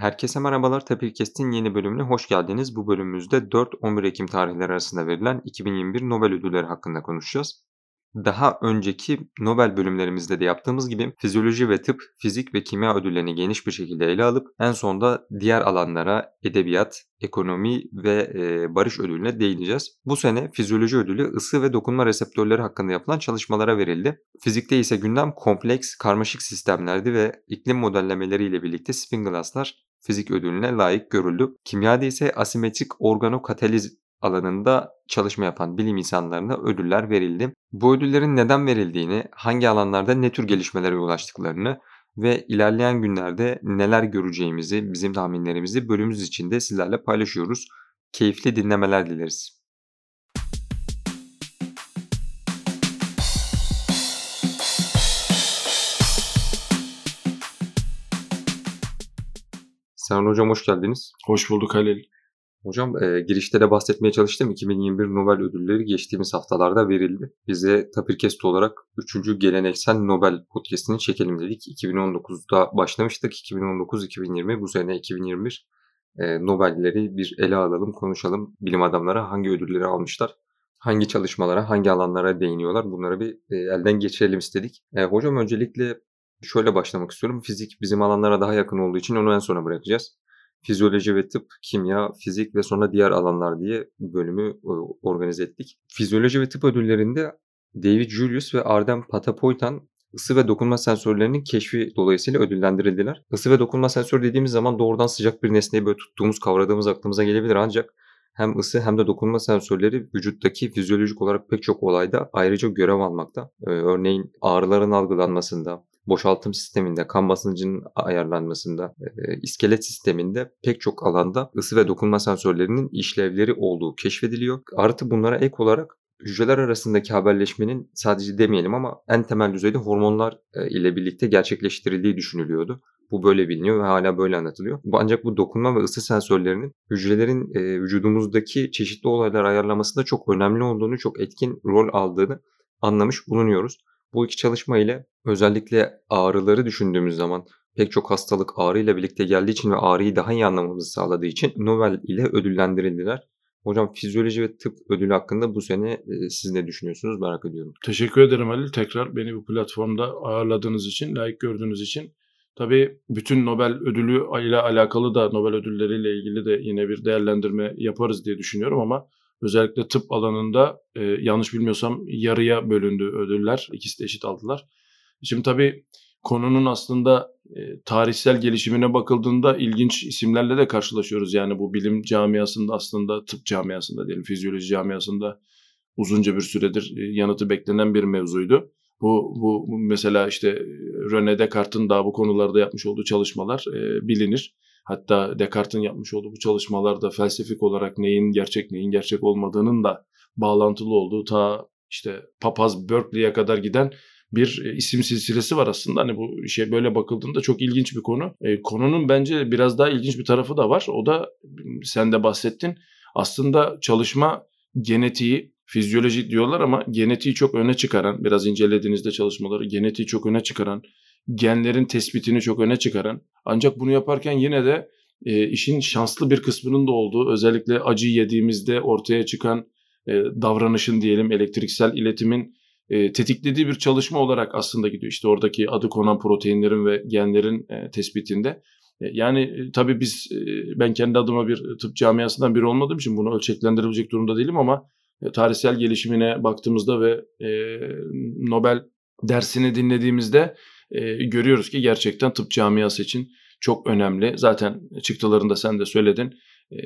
Herkese merhabalar. Tapirkest'in yeni bölümüne hoş geldiniz. Bu bölümümüzde 4-11 Ekim tarihleri arasında verilen 2021 Nobel ödülleri hakkında konuşacağız. Daha önceki Nobel bölümlerimizde de yaptığımız gibi fizyoloji ve tıp, fizik ve kimya ödüllerini geniş bir şekilde ele alıp en sonda diğer alanlara edebiyat, ekonomi ve e, barış ödülüne değineceğiz. Bu sene fizyoloji ödülü ısı ve dokunma reseptörleri hakkında yapılan çalışmalara verildi. Fizikte ise gündem kompleks, karmaşık sistemlerdi ve iklim modellemeleriyle birlikte spin glasslar fizik ödülüne layık görüldü. Kimyada ise asimetrik organokataliz alanında çalışma yapan bilim insanlarına ödüller verildi. Bu ödüllerin neden verildiğini, hangi alanlarda ne tür gelişmelere ulaştıklarını ve ilerleyen günlerde neler göreceğimizi, bizim tahminlerimizi bölümümüz içinde sizlerle paylaşıyoruz. Keyifli dinlemeler dileriz. Sen hocam hoş geldiniz. Hoş bulduk Halil. Hocam e, girişte de bahsetmeye çalıştım. 2021 Nobel ödülleri geçtiğimiz haftalarda verildi. Bize Tapirkest olarak 3. geleneksel Nobel podcastini çekelim dedik. 2019'da başlamıştık. 2019-2020 bu sene 2021 e, Nobel'leri bir ele alalım, konuşalım. Bilim adamları hangi ödülleri almışlar? Hangi çalışmalara, hangi alanlara değiniyorlar? Bunları bir e, elden geçirelim istedik. E, hocam öncelikle şöyle başlamak istiyorum. Fizik bizim alanlara daha yakın olduğu için onu en sona bırakacağız fizyoloji ve tıp, kimya, fizik ve sonra diğer alanlar diye bölümü e, organize ettik. Fizyoloji ve tıp ödüllerinde David Julius ve Ardem Patapoitan ısı ve dokunma sensörlerinin keşfi dolayısıyla ödüllendirildiler. Isı ve dokunma sensör dediğimiz zaman doğrudan sıcak bir nesneyi böyle tuttuğumuz, kavradığımız aklımıza gelebilir ancak hem ısı hem de dokunma sensörleri vücuttaki fizyolojik olarak pek çok olayda ayrıca görev almakta. Ee, örneğin ağrıların algılanmasında, boşaltım sisteminde, kan basıncının ayarlanmasında, e, iskelet sisteminde pek çok alanda ısı ve dokunma sensörlerinin işlevleri olduğu keşfediliyor. Artı bunlara ek olarak hücreler arasındaki haberleşmenin sadece demeyelim ama en temel düzeyde hormonlar e, ile birlikte gerçekleştirildiği düşünülüyordu. Bu böyle biliniyor ve hala böyle anlatılıyor. Ancak bu dokunma ve ısı sensörlerinin hücrelerin e, vücudumuzdaki çeşitli olaylar ayarlamasında çok önemli olduğunu, çok etkin rol aldığını anlamış bulunuyoruz. Bu iki çalışma ile özellikle ağrıları düşündüğümüz zaman pek çok hastalık ağrıyla birlikte geldiği için ve ağrıyı daha iyi anlamamızı sağladığı için Nobel ile ödüllendirildiler. Hocam fizyoloji ve tıp ödülü hakkında bu sene e, siz ne düşünüyorsunuz merak ediyorum. Teşekkür ederim Halil. Tekrar beni bu platformda ağırladığınız için, layık gördüğünüz için. Tabii bütün Nobel ödülü ile alakalı da Nobel ödülleriyle ilgili de yine bir değerlendirme yaparız diye düşünüyorum ama özellikle tıp alanında e, yanlış bilmiyorsam yarıya bölündü ödüller. İkisi de eşit aldılar. Şimdi tabii konunun aslında e, tarihsel gelişimine bakıldığında ilginç isimlerle de karşılaşıyoruz. Yani bu bilim camiasında aslında tıp camiasında diyelim fizyoloji camiasında uzunca bir süredir e, yanıtı beklenen bir mevzuydu. Bu, bu mesela işte René Descartes'in daha bu konularda yapmış olduğu çalışmalar e, bilinir. Hatta Descartes'in yapmış olduğu bu çalışmalarda felsefik olarak neyin gerçek neyin gerçek olmadığının da bağlantılı olduğu ta işte papaz Berkeley'e kadar giden bir e, isim silsilesi var aslında. Hani bu şey böyle bakıldığında çok ilginç bir konu. E, konunun bence biraz daha ilginç bir tarafı da var. O da sen de bahsettin. Aslında çalışma genetiği, fizyoloji diyorlar ama genetiği çok öne çıkaran, biraz incelediğinizde çalışmaları genetiği çok öne çıkaran, genlerin tespitini çok öne çıkaran ancak bunu yaparken yine de e, işin şanslı bir kısmının da olduğu özellikle acı yediğimizde ortaya çıkan e, davranışın diyelim elektriksel iletimin e, tetiklediği bir çalışma olarak aslında gidiyor. İşte oradaki adı konan proteinlerin ve genlerin e, tespitinde. E, yani e, tabii biz e, ben kendi adıma bir tıp camiasından biri olmadığım için bunu ölçeklendirebilecek durumda değilim ama e, tarihsel gelişimine baktığımızda ve e, Nobel dersini dinlediğimizde e, görüyoruz ki gerçekten tıp camiası için çok önemli. Zaten çıktılarında sen de söyledin. E,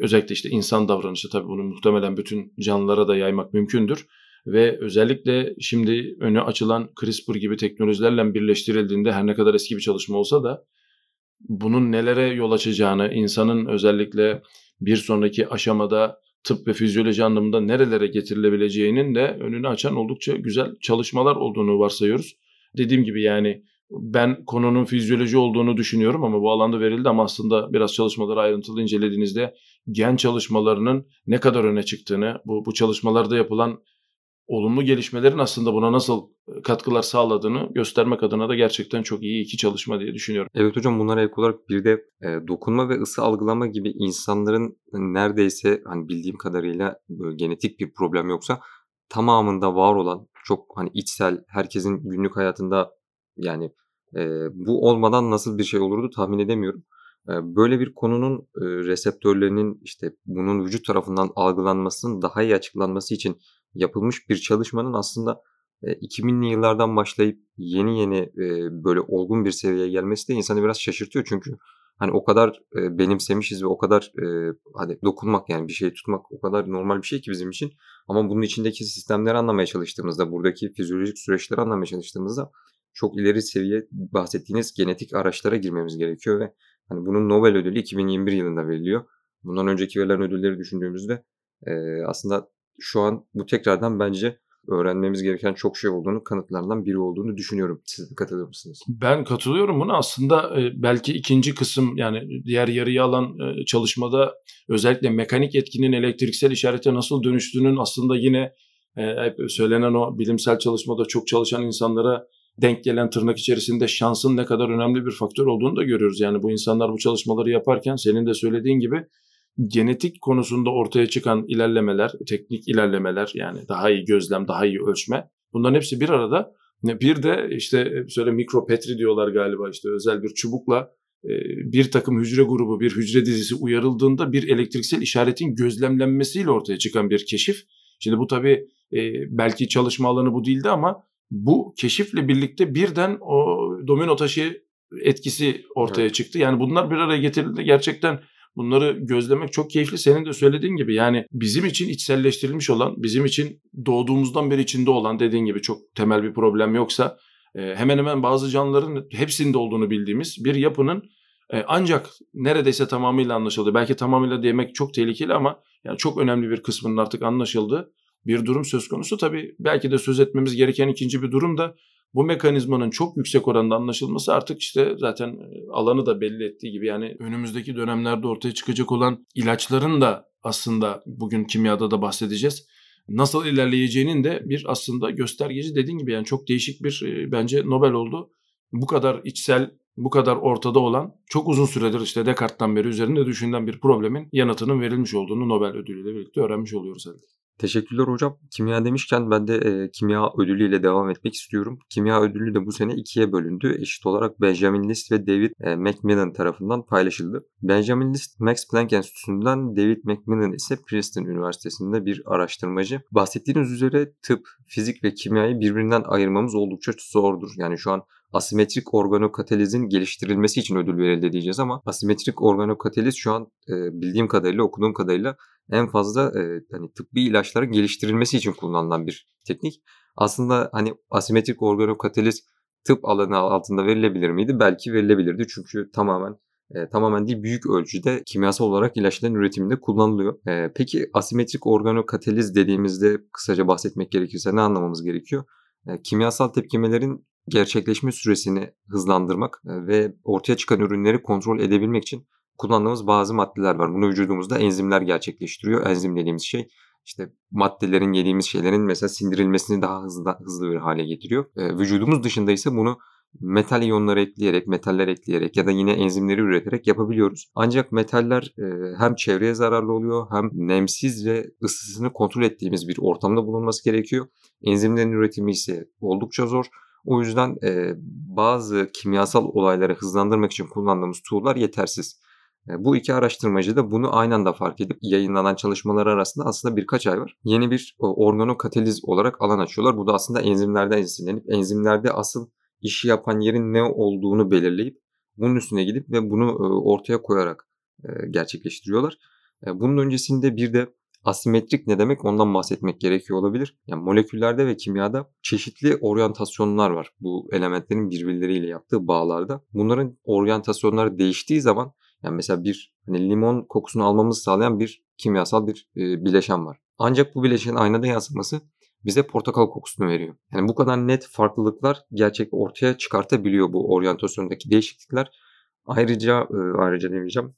özellikle işte insan davranışı tabii bunu muhtemelen bütün canlılara da yaymak mümkündür ve özellikle şimdi önü açılan CRISPR gibi teknolojilerle birleştirildiğinde her ne kadar eski bir çalışma olsa da bunun nelere yol açacağını, insanın özellikle bir sonraki aşamada tıp ve fizyoloji anlamında nerelere getirilebileceğinin de önünü açan oldukça güzel çalışmalar olduğunu varsayıyoruz. Dediğim gibi yani ben konunun fizyoloji olduğunu düşünüyorum ama bu alanda verildi ama aslında biraz çalışmaları ayrıntılı incelediğinizde gen çalışmalarının ne kadar öne çıktığını, bu, bu çalışmalarda yapılan olumlu gelişmelerin aslında buna nasıl katkılar sağladığını göstermek adına da gerçekten çok iyi iki çalışma diye düşünüyorum. Evet hocam bunlara ek olarak bir de e, dokunma ve ısı algılama gibi insanların neredeyse hani bildiğim kadarıyla böyle genetik bir problem yoksa tamamında var olan çok hani içsel herkesin günlük hayatında yani e, bu olmadan nasıl bir şey olurdu tahmin edemiyorum. E, böyle bir konunun e, reseptörlerinin işte bunun vücut tarafından algılanmasının daha iyi açıklanması için yapılmış bir çalışmanın aslında e, 2000'li yıllardan başlayıp yeni yeni böyle olgun bir seviyeye gelmesi de insanı biraz şaşırtıyor çünkü hani o kadar e, benimsemişiz ve o kadar e, hadi dokunmak yani bir şey tutmak o kadar normal bir şey ki bizim için ama bunun içindeki sistemleri anlamaya çalıştığımızda buradaki fizyolojik süreçleri anlamaya çalıştığımızda çok ileri seviye bahsettiğiniz genetik araçlara girmemiz gerekiyor ve hani bunun Nobel ödülü 2021 yılında veriliyor. Bundan önceki verilen ödülleri düşündüğümüzde e, aslında şu an bu tekrardan bence öğrenmemiz gereken çok şey olduğunu, kanıtlarından biri olduğunu düşünüyorum. Siz de katılır mısınız? Ben katılıyorum buna. Aslında e, belki ikinci kısım yani diğer yarıya alan e, çalışmada özellikle mekanik etkinin elektriksel işarete nasıl dönüştüğünün aslında yine e, hep söylenen o bilimsel çalışmada çok çalışan insanlara denk gelen tırnak içerisinde şansın ne kadar önemli bir faktör olduğunu da görüyoruz. Yani bu insanlar bu çalışmaları yaparken senin de söylediğin gibi genetik konusunda ortaya çıkan ilerlemeler, teknik ilerlemeler yani daha iyi gözlem, daha iyi ölçme bunların hepsi bir arada. Bir de işte söyle mikropetri diyorlar galiba işte özel bir çubukla e, bir takım hücre grubu, bir hücre dizisi uyarıldığında bir elektriksel işaretin gözlemlenmesiyle ortaya çıkan bir keşif. Şimdi bu tabii e, belki çalışma alanı bu değildi ama bu keşifle birlikte birden o domino taşı etkisi ortaya evet. çıktı. Yani bunlar bir araya getirildi. Gerçekten bunları gözlemek çok keyifli. Senin de söylediğin gibi yani bizim için içselleştirilmiş olan, bizim için doğduğumuzdan beri içinde olan dediğin gibi çok temel bir problem yoksa e, hemen hemen bazı canlıların hepsinde olduğunu bildiğimiz bir yapının e, ancak neredeyse tamamıyla anlaşıldı. Belki tamamıyla demek çok tehlikeli ama yani çok önemli bir kısmının artık anlaşıldığı bir durum söz konusu. Tabii belki de söz etmemiz gereken ikinci bir durum da bu mekanizmanın çok yüksek oranda anlaşılması artık işte zaten e, alanı da belli ettiği gibi yani önümüzdeki dönemlerde ortaya çıkacak olan ilaçların da aslında bugün kimyada da bahsedeceğiz. Nasıl ilerleyeceğinin de bir aslında göstergeci dediğin gibi yani çok değişik bir e, bence Nobel oldu. Bu kadar içsel, bu kadar ortada olan çok uzun süredir işte Descartes'tan beri üzerinde düşünülen bir problemin yanıtının verilmiş olduğunu Nobel ödülüyle birlikte öğrenmiş oluyoruz herhalde. Teşekkürler hocam. Kimya demişken ben de e, kimya ödülüyle devam etmek istiyorum. Kimya ödülü de bu sene ikiye bölündü. Eşit olarak Benjamin List ve David e, Macmillan tarafından paylaşıldı. Benjamin List Max Planck Enstitüsü'nden, David Macmillan ise Princeton Üniversitesi'nde bir araştırmacı. Bahsettiğiniz üzere tıp, fizik ve kimyayı birbirinden ayırmamız oldukça zordur. Yani şu an asimetrik organokatalizin geliştirilmesi için ödül verildi diyeceğiz ama asimetrik organokataliz şu an e, bildiğim kadarıyla okuduğum kadarıyla en fazla e, hani tıbbi ilaçların geliştirilmesi için kullanılan bir teknik. Aslında hani asimetrik organokataliz tıp alanı altında verilebilir miydi? Belki verilebilirdi çünkü tamamen e, tamamen değil büyük ölçüde kimyasal olarak ilaçların üretiminde kullanılıyor. E, peki asimetrik organokataliz dediğimizde kısaca bahsetmek gerekirse ne anlamamız gerekiyor? E, kimyasal tepkimelerin gerçekleşme süresini hızlandırmak ve ortaya çıkan ürünleri kontrol edebilmek için kullandığımız bazı maddeler var. Bunu vücudumuzda enzimler gerçekleştiriyor. Enzim dediğimiz şey işte maddelerin yediğimiz şeylerin mesela sindirilmesini daha hızlı hızlı bir hale getiriyor. E, vücudumuz dışında ise bunu metal iyonları ekleyerek, metaller ekleyerek ya da yine enzimleri üreterek yapabiliyoruz. Ancak metaller e, hem çevreye zararlı oluyor hem nemsiz ve ısısını kontrol ettiğimiz bir ortamda bulunması gerekiyor. Enzimlerin üretimi ise oldukça zor. O yüzden e, bazı kimyasal olayları hızlandırmak için kullandığımız tool'lar yetersiz. E, bu iki araştırmacı da bunu aynı anda fark edip yayınlanan çalışmalar arasında aslında birkaç ay var. Yeni bir organokataliz olarak alan açıyorlar. Bu da aslında enzimlerden esinlenip enzimlerde asıl işi yapan yerin ne olduğunu belirleyip bunun üstüne gidip ve bunu ortaya koyarak gerçekleştiriyorlar. Bunun öncesinde bir de asimetrik ne demek ondan bahsetmek gerekiyor olabilir. Yani moleküllerde ve kimyada çeşitli oryantasyonlar var bu elementlerin birbirleriyle yaptığı bağlarda. Bunların oryantasyonları değiştiği zaman yani mesela bir hani limon kokusunu almamızı sağlayan bir kimyasal bir e, bileşen var. Ancak bu bileşenin aynada yansıması bize portakal kokusunu veriyor. Yani bu kadar net farklılıklar gerçek ortaya çıkartabiliyor bu oryantasyondaki değişiklikler. Ayrıca e, ayrıca demeyeceğim.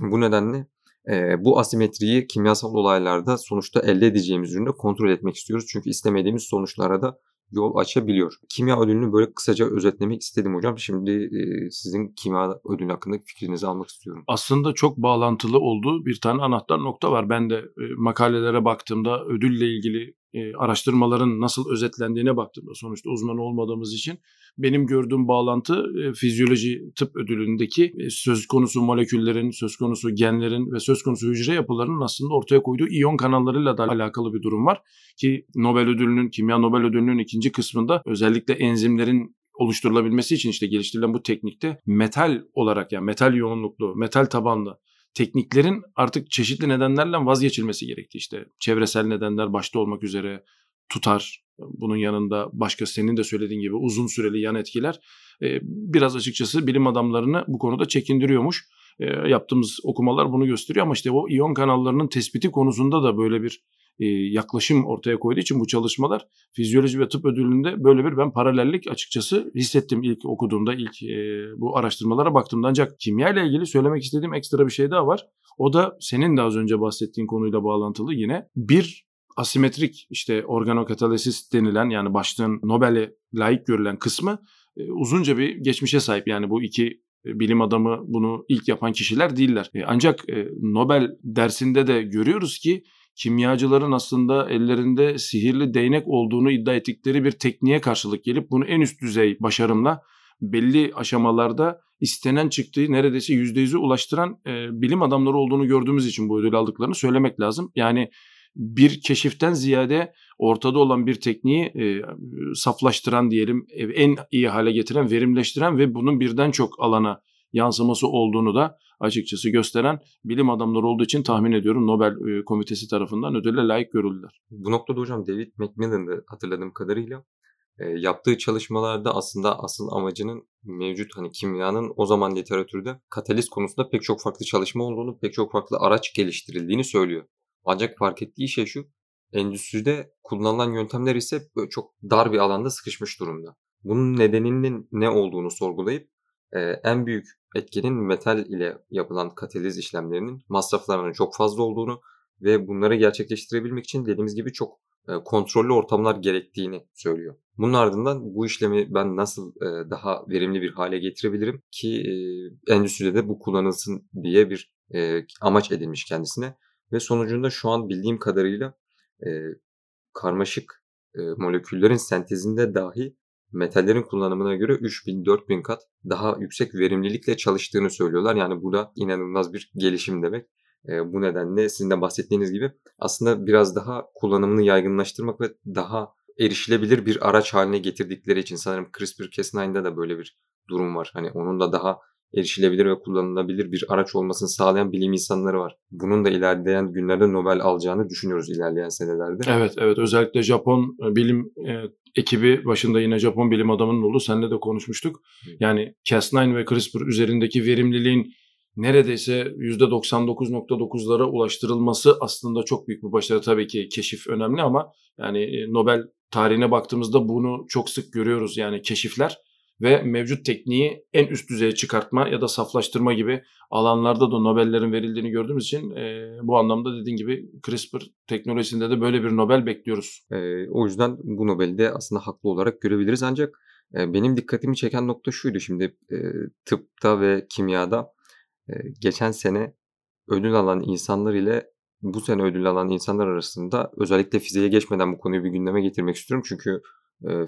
Bu nedenle e, bu asimetriyi kimyasal olaylarda sonuçta elde edeceğimiz üründe kontrol etmek istiyoruz. Çünkü istemediğimiz sonuçlara da yol açabiliyor. Kimya ödülünü böyle kısaca özetlemek istedim hocam. Şimdi e, sizin kimya ödülü hakkındaki fikrinizi almak istiyorum. Aslında çok bağlantılı olduğu bir tane anahtar nokta var. Ben de e, makalelere baktığımda ödülle ilgili e, araştırmaların nasıl özetlendiğine baktığımda sonuçta uzman olmadığımız için benim gördüğüm bağlantı e, fizyoloji tıp ödülündeki e, söz konusu moleküllerin, söz konusu genlerin ve söz konusu hücre yapılarının aslında ortaya koyduğu iyon kanallarıyla da alakalı bir durum var. Ki Nobel ödülünün, kimya Nobel ödülünün ikinci kısmında özellikle enzimlerin oluşturulabilmesi için işte geliştirilen bu teknikte metal olarak yani metal yoğunluklu, metal tabanlı tekniklerin artık çeşitli nedenlerle vazgeçilmesi gerekti. İşte çevresel nedenler başta olmak üzere tutar. Bunun yanında başka senin de söylediğin gibi uzun süreli yan etkiler e, biraz açıkçası bilim adamlarını bu konuda çekindiriyormuş. E, yaptığımız okumalar bunu gösteriyor ama işte o iyon kanallarının tespiti konusunda da böyle bir e, yaklaşım ortaya koyduğu için bu çalışmalar fizyoloji ve tıp ödülünde böyle bir ben paralellik açıkçası hissettim ilk okuduğumda ilk e, bu araştırmalara baktığımda ancak kimya ile ilgili söylemek istediğim ekstra bir şey daha var. O da senin de az önce bahsettiğin konuyla bağlantılı yine bir asimetrik işte organokatalisis denilen yani başlığın Nobel'e layık görülen kısmı uzunca bir geçmişe sahip. Yani bu iki bilim adamı bunu ilk yapan kişiler değiller. Ancak Nobel dersinde de görüyoruz ki kimyacıların aslında ellerinde sihirli değnek olduğunu iddia ettikleri bir tekniğe karşılık gelip bunu en üst düzey başarımla belli aşamalarda istenen çıktığı neredeyse %100'ü ulaştıran e, bilim adamları olduğunu gördüğümüz için bu ödül aldıklarını söylemek lazım. Yani bir keşiften ziyade ortada olan bir tekniği e, saflaştıran diyelim, e, en iyi hale getiren, verimleştiren ve bunun birden çok alana yansıması olduğunu da açıkçası gösteren bilim adamları olduğu için tahmin ediyorum Nobel e, Komitesi tarafından ödülle layık görüldüler. Bu noktada hocam David Macmillan'dı hatırladığım kadarıyla e, yaptığı çalışmalarda aslında asıl amacının mevcut hani kimyanın o zaman literatürde kataliz konusunda pek çok farklı çalışma olduğunu, pek çok farklı araç geliştirildiğini söylüyor. Ancak fark ettiği şey şu, endüstride kullanılan yöntemler ise çok dar bir alanda sıkışmış durumda. Bunun nedeninin ne olduğunu sorgulayıp e, en büyük etkinin metal ile yapılan kataliz işlemlerinin masraflarının çok fazla olduğunu ve bunları gerçekleştirebilmek için dediğimiz gibi çok e, kontrollü ortamlar gerektiğini söylüyor. Bunun ardından bu işlemi ben nasıl e, daha verimli bir hale getirebilirim ki e, endüstride de bu kullanılsın diye bir e, amaç edilmiş kendisine ve sonucunda şu an bildiğim kadarıyla e, karmaşık e, moleküllerin sentezinde dahi metallerin kullanımına göre 3000-4000 kat daha yüksek verimlilikle çalıştığını söylüyorlar. Yani bu da inanılmaz bir gelişim demek. E, bu nedenle sizin de bahsettiğiniz gibi aslında biraz daha kullanımını yaygınlaştırmak ve daha erişilebilir bir araç haline getirdikleri için sanırım CRISPR-Cas9'da da böyle bir durum var. Hani onun da daha erişilebilir ve kullanılabilir bir araç olmasını sağlayan bilim insanları var. Bunun da ilerleyen günlerde Nobel alacağını düşünüyoruz ilerleyen senelerde. Evet evet özellikle Japon e, bilim e, ekibi başında yine Japon bilim adamının oldu. Seninle de konuşmuştuk. Yani Cas9 ve CRISPR üzerindeki verimliliğin neredeyse %99.9'lara ulaştırılması aslında çok büyük bir başarı. Tabii ki keşif önemli ama yani e, Nobel tarihine baktığımızda bunu çok sık görüyoruz. Yani keşifler ve mevcut tekniği en üst düzeye çıkartma ya da saflaştırma gibi alanlarda da Nobel'lerin verildiğini gördüğümüz için e, bu anlamda dediğin gibi CRISPR teknolojisinde de böyle bir Nobel bekliyoruz. E, o yüzden bu Nobel'i de aslında haklı olarak görebiliriz ancak e, benim dikkatimi çeken nokta şuydu şimdi e, tıpta ve kimyada e, geçen sene ödül alan insanlar ile bu sene ödül alan insanlar arasında özellikle fiziğe geçmeden bu konuyu bir gündeme getirmek istiyorum. Çünkü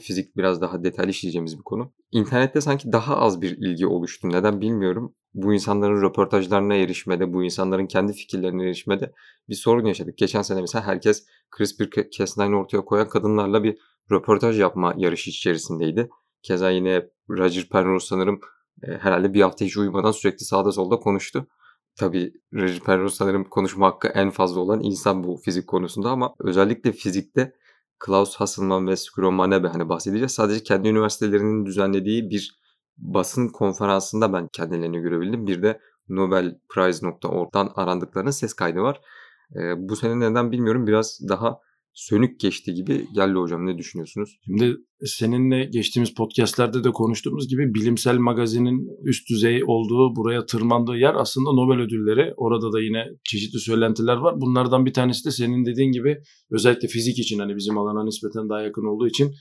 fizik biraz daha detaylı işleyeceğimiz bir konu. İnternette sanki daha az bir ilgi oluştu. Neden bilmiyorum. Bu insanların röportajlarına erişmede, bu insanların kendi fikirlerine erişmede bir sorun yaşadık. Geçen sene mesela herkes CRISPR-Cas9 ortaya koyan kadınlarla bir röportaj yapma yarışı içerisindeydi. Keza yine Roger Penrose sanırım herhalde bir hafta hiç uyumadan sürekli sağda solda konuştu. Tabii Roger Penrose sanırım konuşma hakkı en fazla olan insan bu fizik konusunda ama özellikle fizikte Klaus Hasselmann ve Skuro Manebe hani bahsedeceğiz. Sadece kendi üniversitelerinin düzenlediği bir basın konferansında ben kendilerini görebildim. Bir de nobelprize.org'dan arandıklarının ses kaydı var. E, bu sene neden bilmiyorum biraz daha sönük geçti gibi geldi hocam. Ne düşünüyorsunuz? Şimdi seninle geçtiğimiz podcastlerde de konuştuğumuz gibi bilimsel magazinin üst düzey olduğu, buraya tırmandığı yer aslında Nobel ödülleri. Orada da yine çeşitli söylentiler var. Bunlardan bir tanesi de senin dediğin gibi özellikle fizik için hani bizim alana nispeten daha yakın olduğu için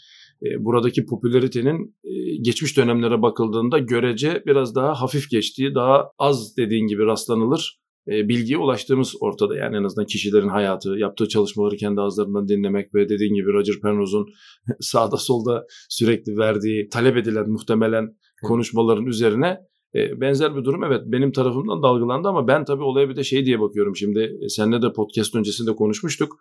e, buradaki popülaritenin e, geçmiş dönemlere bakıldığında görece biraz daha hafif geçtiği, daha az dediğin gibi rastlanılır e, bilgiye ulaştığımız ortada. Yani en azından kişilerin hayatı, yaptığı çalışmaları kendi ağızlarından dinlemek ve dediğin gibi Roger Penrose'un sağda solda sürekli verdiği, talep edilen muhtemelen konuşmaların üzerine e, benzer bir durum evet benim tarafımdan dalgalandı ama ben tabii olaya bir de şey diye bakıyorum şimdi e, seninle de podcast öncesinde konuşmuştuk.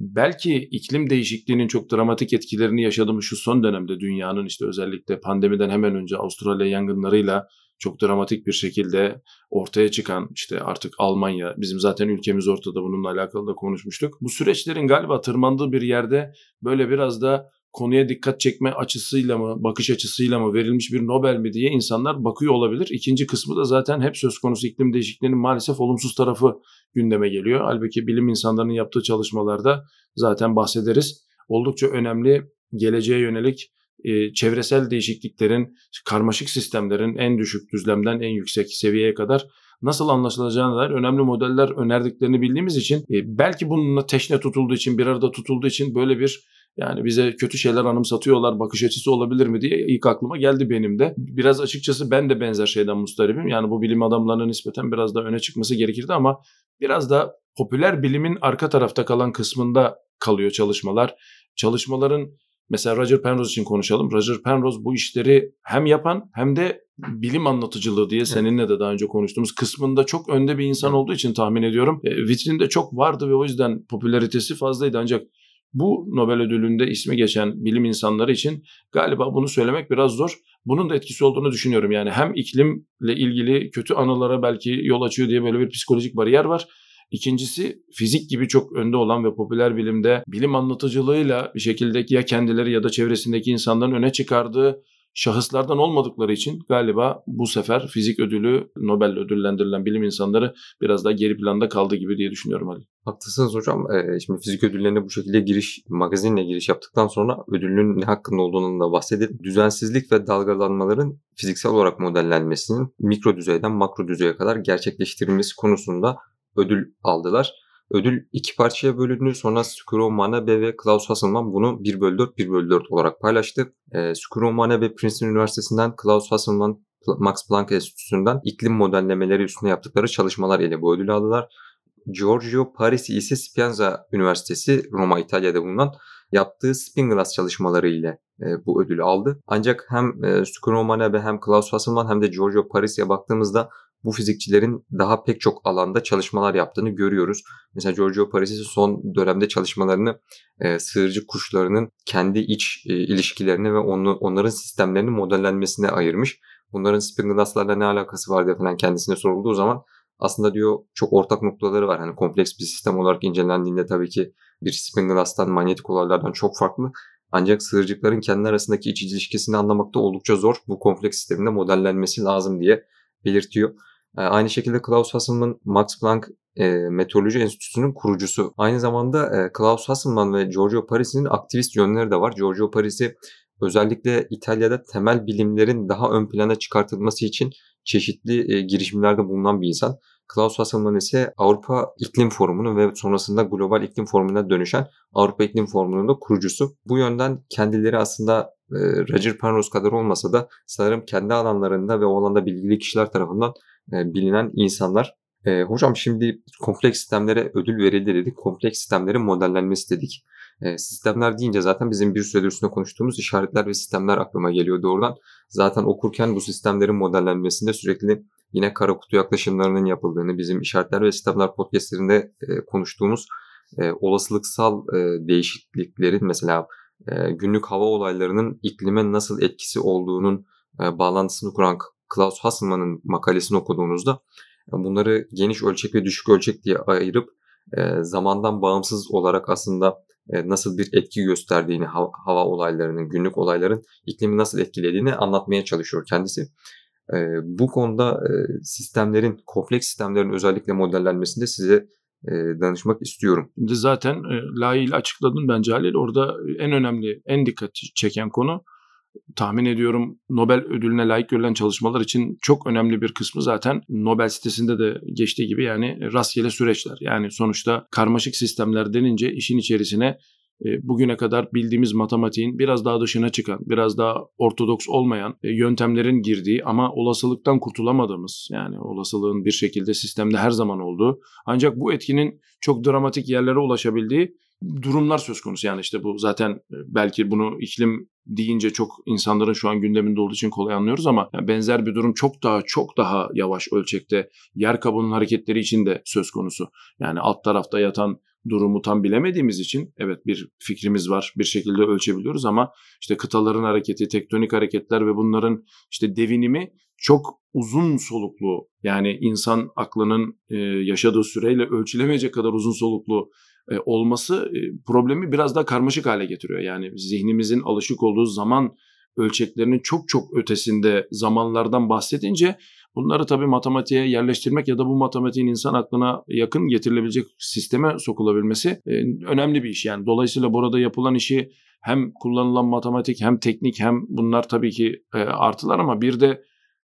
belki iklim değişikliğinin çok dramatik etkilerini yaşadığımız şu son dönemde dünyanın işte özellikle pandemiden hemen önce Avustralya yangınlarıyla çok dramatik bir şekilde ortaya çıkan işte artık Almanya bizim zaten ülkemiz ortada bununla alakalı da konuşmuştuk. Bu süreçlerin galiba tırmandığı bir yerde böyle biraz da konuya dikkat çekme açısıyla mı, bakış açısıyla mı verilmiş bir Nobel mi diye insanlar bakıyor olabilir. İkinci kısmı da zaten hep söz konusu iklim değişikliğinin maalesef olumsuz tarafı gündeme geliyor. Halbuki bilim insanlarının yaptığı çalışmalarda zaten bahsederiz. Oldukça önemli geleceğe yönelik e, çevresel değişikliklerin, karmaşık sistemlerin en düşük düzlemden en yüksek seviyeye kadar nasıl anlaşılacağına dair önemli modeller önerdiklerini bildiğimiz için e, belki bununla teşne tutulduğu için bir arada tutulduğu için böyle bir yani bize kötü şeyler anımsatıyorlar bakış açısı olabilir mi diye ilk aklıma geldi benim de. Biraz açıkçası ben de benzer şeyden mustaribim. Yani bu bilim adamlarına nispeten biraz da öne çıkması gerekirdi ama biraz da popüler bilimin arka tarafta kalan kısmında kalıyor çalışmalar. Çalışmaların Mesela Roger Penrose için konuşalım. Roger Penrose bu işleri hem yapan hem de bilim anlatıcılığı diye seninle de daha önce konuştuğumuz kısmında çok önde bir insan olduğu için tahmin ediyorum. E, vitrinde çok vardı ve o yüzden popülaritesi fazlaydı ancak bu Nobel ödülünde ismi geçen bilim insanları için galiba bunu söylemek biraz zor. Bunun da etkisi olduğunu düşünüyorum. Yani hem iklimle ilgili kötü anılara belki yol açıyor diye böyle bir psikolojik bariyer var. İkincisi fizik gibi çok önde olan ve popüler bilimde bilim anlatıcılığıyla bir şekilde ya kendileri ya da çevresindeki insanların öne çıkardığı şahıslardan olmadıkları için galiba bu sefer fizik ödülü Nobel ödüllendirilen bilim insanları biraz daha geri planda kaldı gibi diye düşünüyorum Ali. Haklısınız hocam. Ee, şimdi fizik ödüllerine bu şekilde giriş, magazinle giriş yaptıktan sonra ödülün ne hakkında olduğunu da bahsedelim. Düzensizlik ve dalgalanmaların fiziksel olarak modellenmesinin mikro düzeyden makro düzeye kadar gerçekleştirilmesi konusunda ödül aldılar. Ödül iki parçaya bölündü. Sonra Skuro Manabe ve Klaus Hasselmann bunu 1 bölü 4, 1 bölü 4 olarak paylaştı. E, Skuro Manabe Princeton Üniversitesi'nden, Klaus Hasselmann Max Planck Enstitüsü'nden iklim modellemeleri üstüne yaptıkları çalışmalar ile bu ödülü aldılar. Giorgio Parisi ise Spianza Üniversitesi Roma İtalya'da bulunan yaptığı spin glass çalışmaları ile e, bu ödülü aldı. Ancak hem e, Skuro Manabe hem Klaus Hasselmann hem de Giorgio Parisi'ye baktığımızda bu fizikçilerin daha pek çok alanda çalışmalar yaptığını görüyoruz. Mesela Giorgio Parisi son dönemde çalışmalarını e, sığırcık kuşlarının kendi iç e, ilişkilerini ve onu, onların sistemlerini modellenmesine ayırmış. Bunların spin ne alakası var diye falan kendisine sorulduğu zaman aslında diyor çok ortak noktaları var. Hani kompleks bir sistem olarak incelendiğinde tabii ki bir spin glass'tan manyetik olaylardan çok farklı. Ancak sığırcıkların kendi arasındaki iç ilişkisini anlamakta oldukça zor. Bu kompleks sisteminde modellenmesi lazım diye belirtiyor. Ee, aynı şekilde Klaus Hasselmann Max Planck e, Meteoroloji Enstitüsü'nün kurucusu. Aynı zamanda e, Klaus Hasselmann ve Giorgio Parisi'nin aktivist yönleri de var. Giorgio Parisi özellikle İtalya'da temel bilimlerin daha ön plana çıkartılması için çeşitli e, girişimlerde bulunan bir insan. Klaus Hasselmann ise Avrupa İklim Forumu'nun ve sonrasında Global İklim Forumu'na dönüşen Avrupa İklim Forumu'nun da kurucusu. Bu yönden kendileri aslında e, Roger Penrose kadar olmasa da sanırım kendi alanlarında ve o alanda bilgili kişiler tarafından bilinen insanlar. E, hocam şimdi kompleks sistemlere ödül verildi dedik. Kompleks sistemlerin modellenmesi dedik. E, sistemler deyince zaten bizim bir süredir üstünde konuştuğumuz işaretler ve sistemler aklıma geliyor doğrudan. Zaten okurken bu sistemlerin modellenmesinde sürekli yine kara kutu yaklaşımlarının yapıldığını, bizim işaretler ve sistemler podcastlerinde e, konuştuğumuz e, olasılıksal e, değişikliklerin mesela e, günlük hava olaylarının iklime nasıl etkisi olduğunun e, bağlantısını kuran Klaus Hasselmann'ın makalesini okuduğunuzda bunları geniş ölçek ve düşük ölçek diye ayırıp e, zamandan bağımsız olarak aslında e, nasıl bir etki gösterdiğini, hava olaylarının, günlük olayların iklimi nasıl etkilediğini anlatmaya çalışıyor kendisi. E, bu konuda sistemlerin, kompleks sistemlerin özellikle modellenmesinde size danışmak istiyorum. Zaten e, layığıyla açıkladın bence Halil. Orada en önemli, en dikkat çeken konu tahmin ediyorum Nobel ödülüne layık görülen çalışmalar için çok önemli bir kısmı zaten Nobel sitesinde de geçtiği gibi yani rastgele süreçler. Yani sonuçta karmaşık sistemler denince işin içerisine e, bugüne kadar bildiğimiz matematiğin biraz daha dışına çıkan, biraz daha ortodoks olmayan e, yöntemlerin girdiği ama olasılıktan kurtulamadığımız yani olasılığın bir şekilde sistemde her zaman olduğu ancak bu etkinin çok dramatik yerlere ulaşabildiği durumlar söz konusu. Yani işte bu zaten e, belki bunu iklim deyince çok insanların şu an gündeminde olduğu için kolay anlıyoruz ama benzer bir durum çok daha çok daha yavaş ölçekte yer kabuğunun hareketleri için de söz konusu. Yani alt tarafta yatan durumu tam bilemediğimiz için evet bir fikrimiz var bir şekilde ölçebiliyoruz ama işte kıtaların hareketi, tektonik hareketler ve bunların işte devinimi çok uzun soluklu yani insan aklının e, yaşadığı süreyle ölçülemeyecek kadar uzun soluklu e, olması e, problemi biraz daha karmaşık hale getiriyor. Yani zihnimizin alışık olduğu zaman ölçeklerinin çok çok ötesinde zamanlardan bahsedince bunları tabii matematiğe yerleştirmek ya da bu matematiğin insan aklına yakın getirilebilecek sisteme sokulabilmesi e, önemli bir iş. Yani dolayısıyla burada yapılan işi hem kullanılan matematik hem teknik hem bunlar tabii ki artılar ama bir de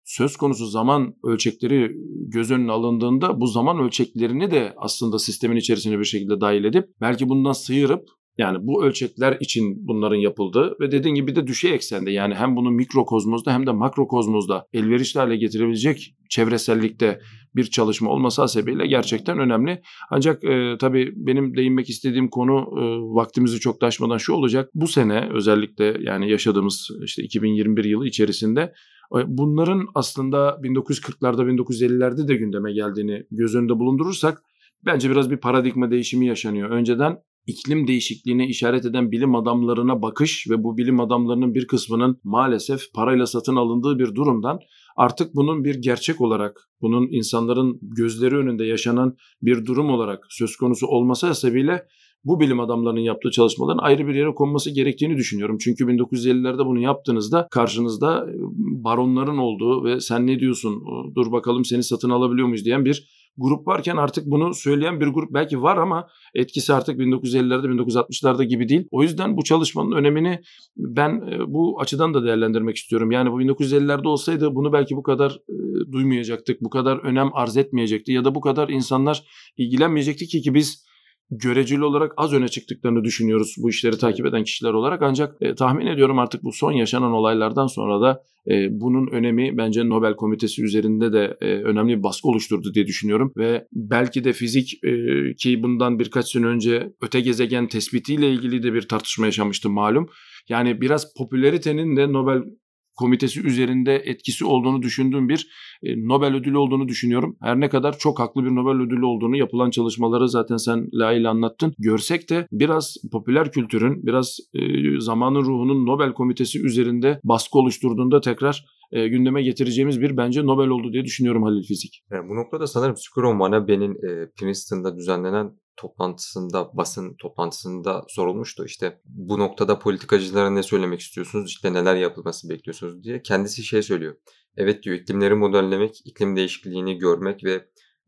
söz konusu zaman ölçekleri göz önüne alındığında bu zaman ölçeklerini de aslında sistemin içerisine bir şekilde dahil edip belki bundan sıyırıp yani bu ölçekler için bunların yapıldığı ve dediğin gibi de düşey eksende yani hem bunu mikrokozmozda hem de makrokozmozda elverişli hale getirebilecek çevresellikte bir çalışma olması hasebiyle gerçekten önemli. Ancak e, tabii benim değinmek istediğim konu e, vaktimizi çok taşmadan şu olacak. Bu sene özellikle yani yaşadığımız işte 2021 yılı içerisinde bunların aslında 1940'larda 1950'lerde de gündeme geldiğini göz önünde bulundurursak bence biraz bir paradigma değişimi yaşanıyor. Önceden iklim değişikliğine işaret eden bilim adamlarına bakış ve bu bilim adamlarının bir kısmının maalesef parayla satın alındığı bir durumdan artık bunun bir gerçek olarak, bunun insanların gözleri önünde yaşanan bir durum olarak söz konusu olması hasebiyle bu bilim adamlarının yaptığı çalışmaların ayrı bir yere konması gerektiğini düşünüyorum. Çünkü 1950'lerde bunu yaptığınızda karşınızda e, baronların olduğu ve sen ne diyorsun dur bakalım seni satın alabiliyor muyuz diyen bir grup varken artık bunu söyleyen bir grup belki var ama etkisi artık 1950'lerde 1960'larda gibi değil. O yüzden bu çalışmanın önemini ben e, bu açıdan da değerlendirmek istiyorum. Yani bu 1950'lerde olsaydı bunu belki bu kadar e, duymayacaktık, bu kadar önem arz etmeyecekti ya da bu kadar insanlar ilgilenmeyecekti ki ki biz göreceli olarak az öne çıktıklarını düşünüyoruz bu işleri takip eden kişiler olarak. Ancak e, tahmin ediyorum artık bu son yaşanan olaylardan sonra da e, bunun önemi bence Nobel Komitesi üzerinde de e, önemli bir baskı oluşturdu diye düşünüyorum. Ve belki de fizik e, ki bundan birkaç sene önce öte gezegen tespitiyle ilgili de bir tartışma yaşamıştı malum. Yani biraz popülaritenin de Nobel komitesi üzerinde etkisi olduğunu düşündüğüm bir e, Nobel ödülü olduğunu düşünüyorum. Her ne kadar çok haklı bir Nobel ödülü olduğunu yapılan çalışmaları zaten sen layığıyla anlattın. Görsek de biraz popüler kültürün, biraz e, zamanın ruhunun Nobel komitesi üzerinde baskı oluşturduğunda tekrar e, gündeme getireceğimiz bir bence Nobel oldu diye düşünüyorum Halil Fizik. Yani bu noktada sanırım Skuro Manabe'nin e, Princeton'da düzenlenen toplantısında, basın toplantısında sorulmuştu. İşte bu noktada politikacılara ne söylemek istiyorsunuz, işte neler yapılması bekliyorsunuz diye. Kendisi şey söylüyor. Evet diyor iklimleri modellemek, iklim değişikliğini görmek ve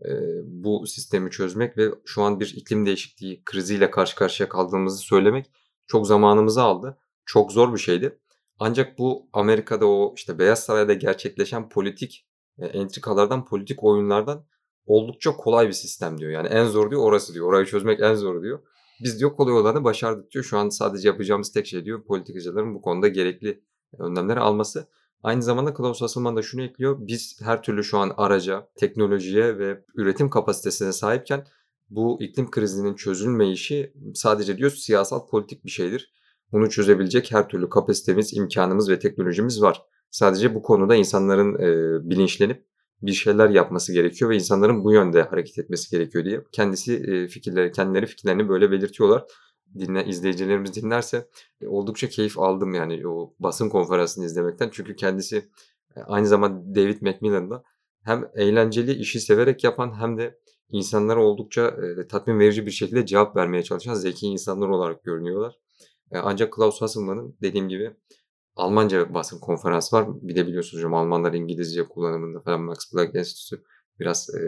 e, bu sistemi çözmek ve şu an bir iklim değişikliği kriziyle karşı karşıya kaldığımızı söylemek çok zamanımızı aldı. Çok zor bir şeydi. Ancak bu Amerika'da o işte Beyaz Saray'da gerçekleşen politik e, entrikalardan, politik oyunlardan oldukça kolay bir sistem diyor. Yani en zor diyor orası diyor. Orayı çözmek en zor diyor. Biz diyor kolay olanı başardık diyor. Şu an sadece yapacağımız tek şey diyor politikacıların bu konuda gerekli önlemleri alması. Aynı zamanda Klaus Hasselman da şunu ekliyor. Biz her türlü şu an araca, teknolojiye ve üretim kapasitesine sahipken bu iklim krizinin çözülmeyişi sadece diyor siyasal politik bir şeydir. Bunu çözebilecek her türlü kapasitemiz, imkanımız ve teknolojimiz var. Sadece bu konuda insanların e, bilinçlenip bir şeyler yapması gerekiyor ve insanların bu yönde hareket etmesi gerekiyor diye kendisi e, fikirleri, kendileri fikirlerini böyle belirtiyorlar. Dinle, izleyicilerimiz dinlerse e, oldukça keyif aldım yani o basın konferansını izlemekten. Çünkü kendisi e, aynı zamanda David Macmillan'da hem eğlenceli işi severek yapan hem de insanlara oldukça tatmin verici bir şekilde cevap vermeye çalışan zeki insanlar olarak görünüyorlar. Ancak Klaus Hasselmann'ın dediğim gibi Almanca basın konferans var. Bir de biliyorsunuz hocam Almanlar İngilizce kullanımında falan Max Planck Enstitüsü biraz e,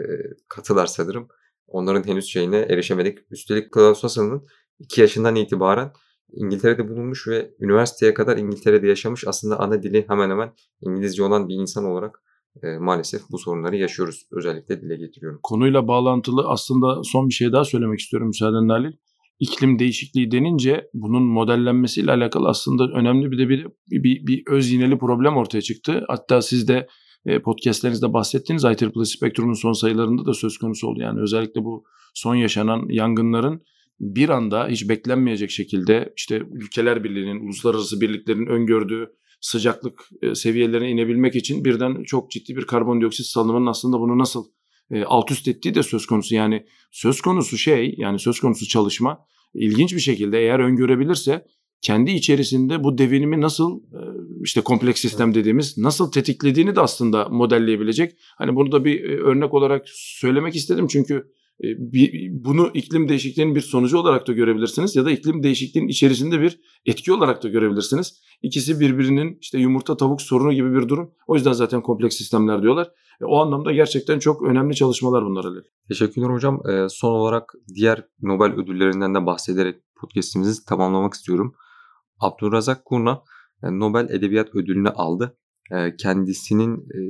katılar sanırım. onların henüz şeyine erişemedik. Üstelik Klaus Hassel'ın 2 yaşından itibaren İngiltere'de bulunmuş ve üniversiteye kadar İngiltere'de yaşamış aslında ana dili hemen hemen İngilizce olan bir insan olarak e, maalesef bu sorunları yaşıyoruz. Özellikle dile getiriyorum. Konuyla bağlantılı aslında son bir şey daha söylemek istiyorum müsaadenle Halil. İklim değişikliği denince bunun modellenmesiyle alakalı aslında önemli bir de bir, bir, bir öz yineli problem ortaya çıktı. Hatta siz de e, podcastlerinizde bahsettiğiniz IEEE Spektrum'un son sayılarında da söz konusu oldu. Yani özellikle bu son yaşanan yangınların bir anda hiç beklenmeyecek şekilde işte ülkeler birliğinin, uluslararası birliklerin öngördüğü sıcaklık e, seviyelerine inebilmek için birden çok ciddi bir karbondioksit salınımının aslında bunu nasıl e, alt üst ettiği de söz konusu. Yani söz konusu şey yani söz konusu çalışma ilginç bir şekilde eğer öngörebilirse kendi içerisinde bu devinimi nasıl e, işte kompleks sistem dediğimiz nasıl tetiklediğini de aslında modelleyebilecek. Hani bunu da bir örnek olarak söylemek istedim çünkü bunu iklim değişikliğinin bir sonucu olarak da görebilirsiniz ya da iklim değişikliğinin içerisinde bir etki olarak da görebilirsiniz. İkisi birbirinin işte yumurta tavuk sorunu gibi bir durum. O yüzden zaten kompleks sistemler diyorlar. E, o anlamda gerçekten çok önemli çalışmalar bunlar Ali. Teşekkürler hocam. E, son olarak diğer Nobel ödüllerinden de bahsederek podcastimizi tamamlamak istiyorum. Abdurrazak Kurna e, Nobel Edebiyat Ödülünü aldı. E, kendisinin e,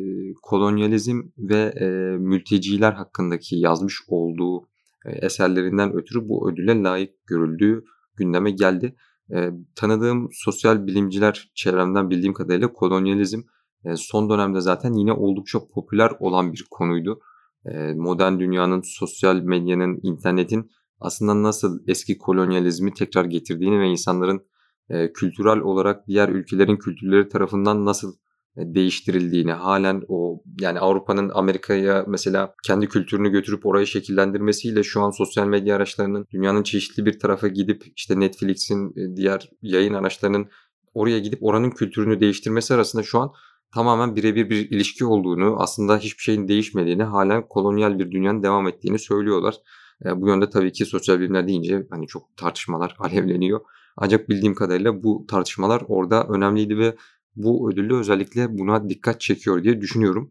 kolonyalizm ve e, mülteciler hakkındaki yazmış olduğu e, eserlerinden ötürü bu ödüle layık görüldüğü gündeme geldi. E, tanıdığım sosyal bilimciler çevremden bildiğim kadarıyla kolonyalizm son dönemde zaten yine oldukça popüler olan bir konuydu. E, modern dünyanın, sosyal medyanın, internetin aslında nasıl eski kolonyalizmi tekrar getirdiğini ve insanların kültürel olarak diğer ülkelerin kültürleri tarafından nasıl değiştirildiğini, halen o yani Avrupa'nın Amerika'ya mesela kendi kültürünü götürüp orayı şekillendirmesiyle şu an sosyal medya araçlarının dünyanın çeşitli bir tarafa gidip işte Netflix'in e, diğer yayın araçlarının oraya gidip oranın kültürünü değiştirmesi arasında şu an tamamen birebir bir ilişki olduğunu, aslında hiçbir şeyin değişmediğini, halen kolonyal bir dünyanın devam ettiğini söylüyorlar. E, bu yönde tabii ki sosyal bilimler deyince hani çok tartışmalar alevleniyor. Ancak bildiğim kadarıyla bu tartışmalar orada önemliydi ve bu ödülü özellikle buna dikkat çekiyor diye düşünüyorum.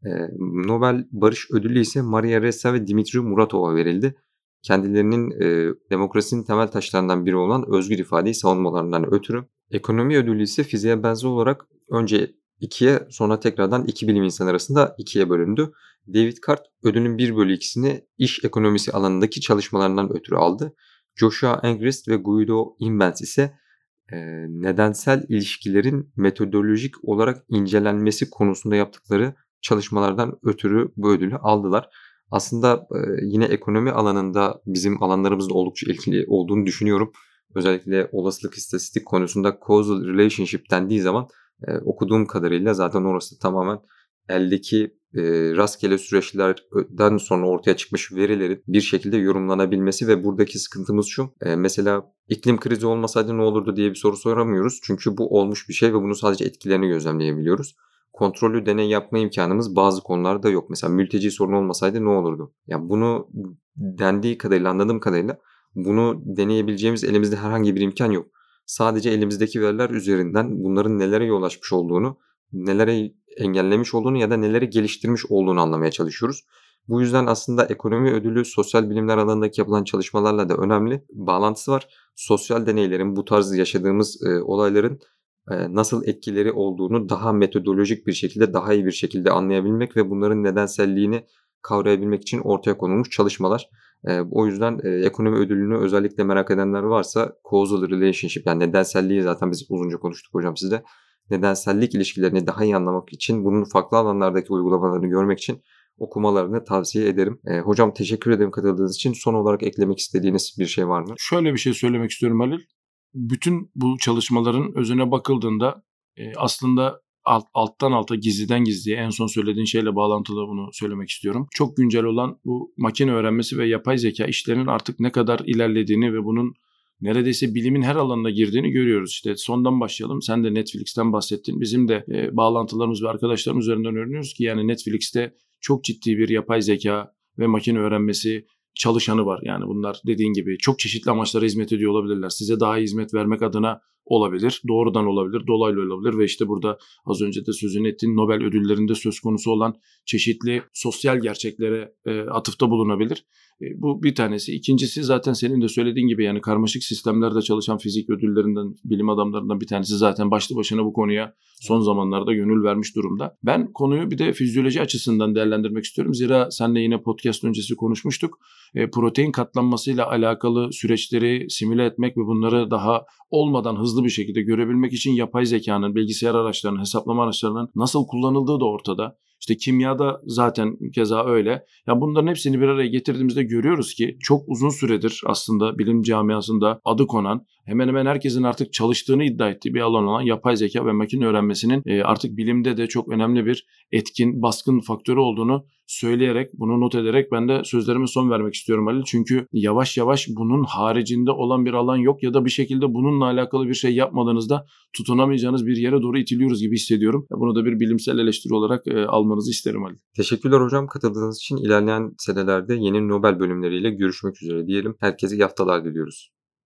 Nobel Barış Ödülü ise Maria Ressa ve Dimitri Muratov'a verildi. Kendilerinin e, demokrasinin temel taşlarından biri olan özgür ifadeyi savunmalarından ötürü. Ekonomi ödülü ise fiziğe benzer olarak önce ikiye sonra tekrardan iki bilim insanı arasında ikiye bölündü. David Cart ödülün 1 bölü 2'sini iş ekonomisi alanındaki çalışmalarından ötürü aldı. Joshua Engrist ve Guido Imbens ise nedensel ilişkilerin metodolojik olarak incelenmesi konusunda yaptıkları çalışmalardan ötürü bu ödülü aldılar. Aslında yine ekonomi alanında bizim alanlarımızın oldukça ilgili olduğunu düşünüyorum. Özellikle olasılık istatistik konusunda causal relationship dendiği zaman okuduğum kadarıyla zaten orası tamamen eldeki e, rastgele süreçlerden sonra ortaya çıkmış verilerin bir şekilde yorumlanabilmesi ve buradaki sıkıntımız şu. E, mesela iklim krizi olmasaydı ne olurdu diye bir soru soramıyoruz. Çünkü bu olmuş bir şey ve bunu sadece etkilerini gözlemleyebiliyoruz. Kontrollü deney yapma imkanımız bazı konularda yok. Mesela mülteci sorun olmasaydı ne olurdu? Ya yani bunu dendiği kadarıyla anladığım kadarıyla bunu deneyebileceğimiz elimizde herhangi bir imkan yok. Sadece elimizdeki veriler üzerinden bunların nelere yol açmış olduğunu, nelere engellemiş olduğunu ya da neleri geliştirmiş olduğunu anlamaya çalışıyoruz. Bu yüzden aslında ekonomi ödülü sosyal bilimler alanındaki yapılan çalışmalarla da önemli bağlantısı var. Sosyal deneylerin bu tarz yaşadığımız e, olayların e, nasıl etkileri olduğunu daha metodolojik bir şekilde, daha iyi bir şekilde anlayabilmek ve bunların nedenselliğini kavrayabilmek için ortaya konulmuş çalışmalar. E, o yüzden e, ekonomi ödülünü özellikle merak edenler varsa causal relationship yani nedenselliği zaten biz uzunca konuştuk hocam sizde nedensellik ilişkilerini daha iyi anlamak için bunun farklı alanlardaki uygulamalarını görmek için okumalarını tavsiye ederim. E, hocam teşekkür ederim katıldığınız için. Son olarak eklemek istediğiniz bir şey var mı? Şöyle bir şey söylemek istiyorum Halil. Bütün bu çalışmaların özüne bakıldığında e, aslında alt, alttan alta gizliden gizliye en son söylediğin şeyle bağlantılı bunu söylemek istiyorum. Çok güncel olan bu makine öğrenmesi ve yapay zeka işlerinin artık ne kadar ilerlediğini ve bunun neredeyse bilimin her alanına girdiğini görüyoruz. İşte sondan başlayalım. Sen de Netflix'ten bahsettin. Bizim de e, bağlantılarımız ve arkadaşlarımız üzerinden öğreniyoruz ki yani Netflix'te çok ciddi bir yapay zeka ve makine öğrenmesi çalışanı var. Yani bunlar dediğin gibi çok çeşitli amaçlara hizmet ediyor olabilirler. Size daha iyi hizmet vermek adına olabilir, doğrudan olabilir, dolaylı olabilir ve işte burada az önce de sözünü ettiğin Nobel ödüllerinde söz konusu olan çeşitli sosyal gerçeklere e, atıfta bulunabilir. E, bu bir tanesi. İkincisi zaten senin de söylediğin gibi yani karmaşık sistemlerde çalışan fizik ödüllerinden, bilim adamlarından bir tanesi zaten başlı başına bu konuya son zamanlarda gönül vermiş durumda. Ben konuyu bir de fizyoloji açısından değerlendirmek istiyorum. Zira senle yine podcast öncesi konuşmuştuk. E, protein katlanmasıyla alakalı süreçleri simüle etmek ve bunları daha olmadan hızlı bir şekilde görebilmek için yapay zekanın, bilgisayar araçlarının, hesaplama araçlarının nasıl kullanıldığı da ortada. İşte kimyada zaten keza öyle. Ya bunların hepsini bir araya getirdiğimizde görüyoruz ki çok uzun süredir aslında bilim camiasında adı konan hemen hemen herkesin artık çalıştığını iddia ettiği bir alan olan yapay zeka ve makine öğrenmesinin e, artık bilimde de çok önemli bir etkin, baskın faktörü olduğunu söyleyerek, bunu not ederek ben de sözlerime son vermek istiyorum Halil. Çünkü yavaş yavaş bunun haricinde olan bir alan yok ya da bir şekilde bununla alakalı bir şey yapmadığınızda tutunamayacağınız bir yere doğru itiliyoruz gibi hissediyorum. Bunu da bir bilimsel eleştiri olarak e, almanızı isterim Halil. Teşekkürler hocam katıldığınız için. ilerleyen senelerde yeni Nobel bölümleriyle görüşmek üzere diyelim. Herkese iyi haftalar diliyoruz.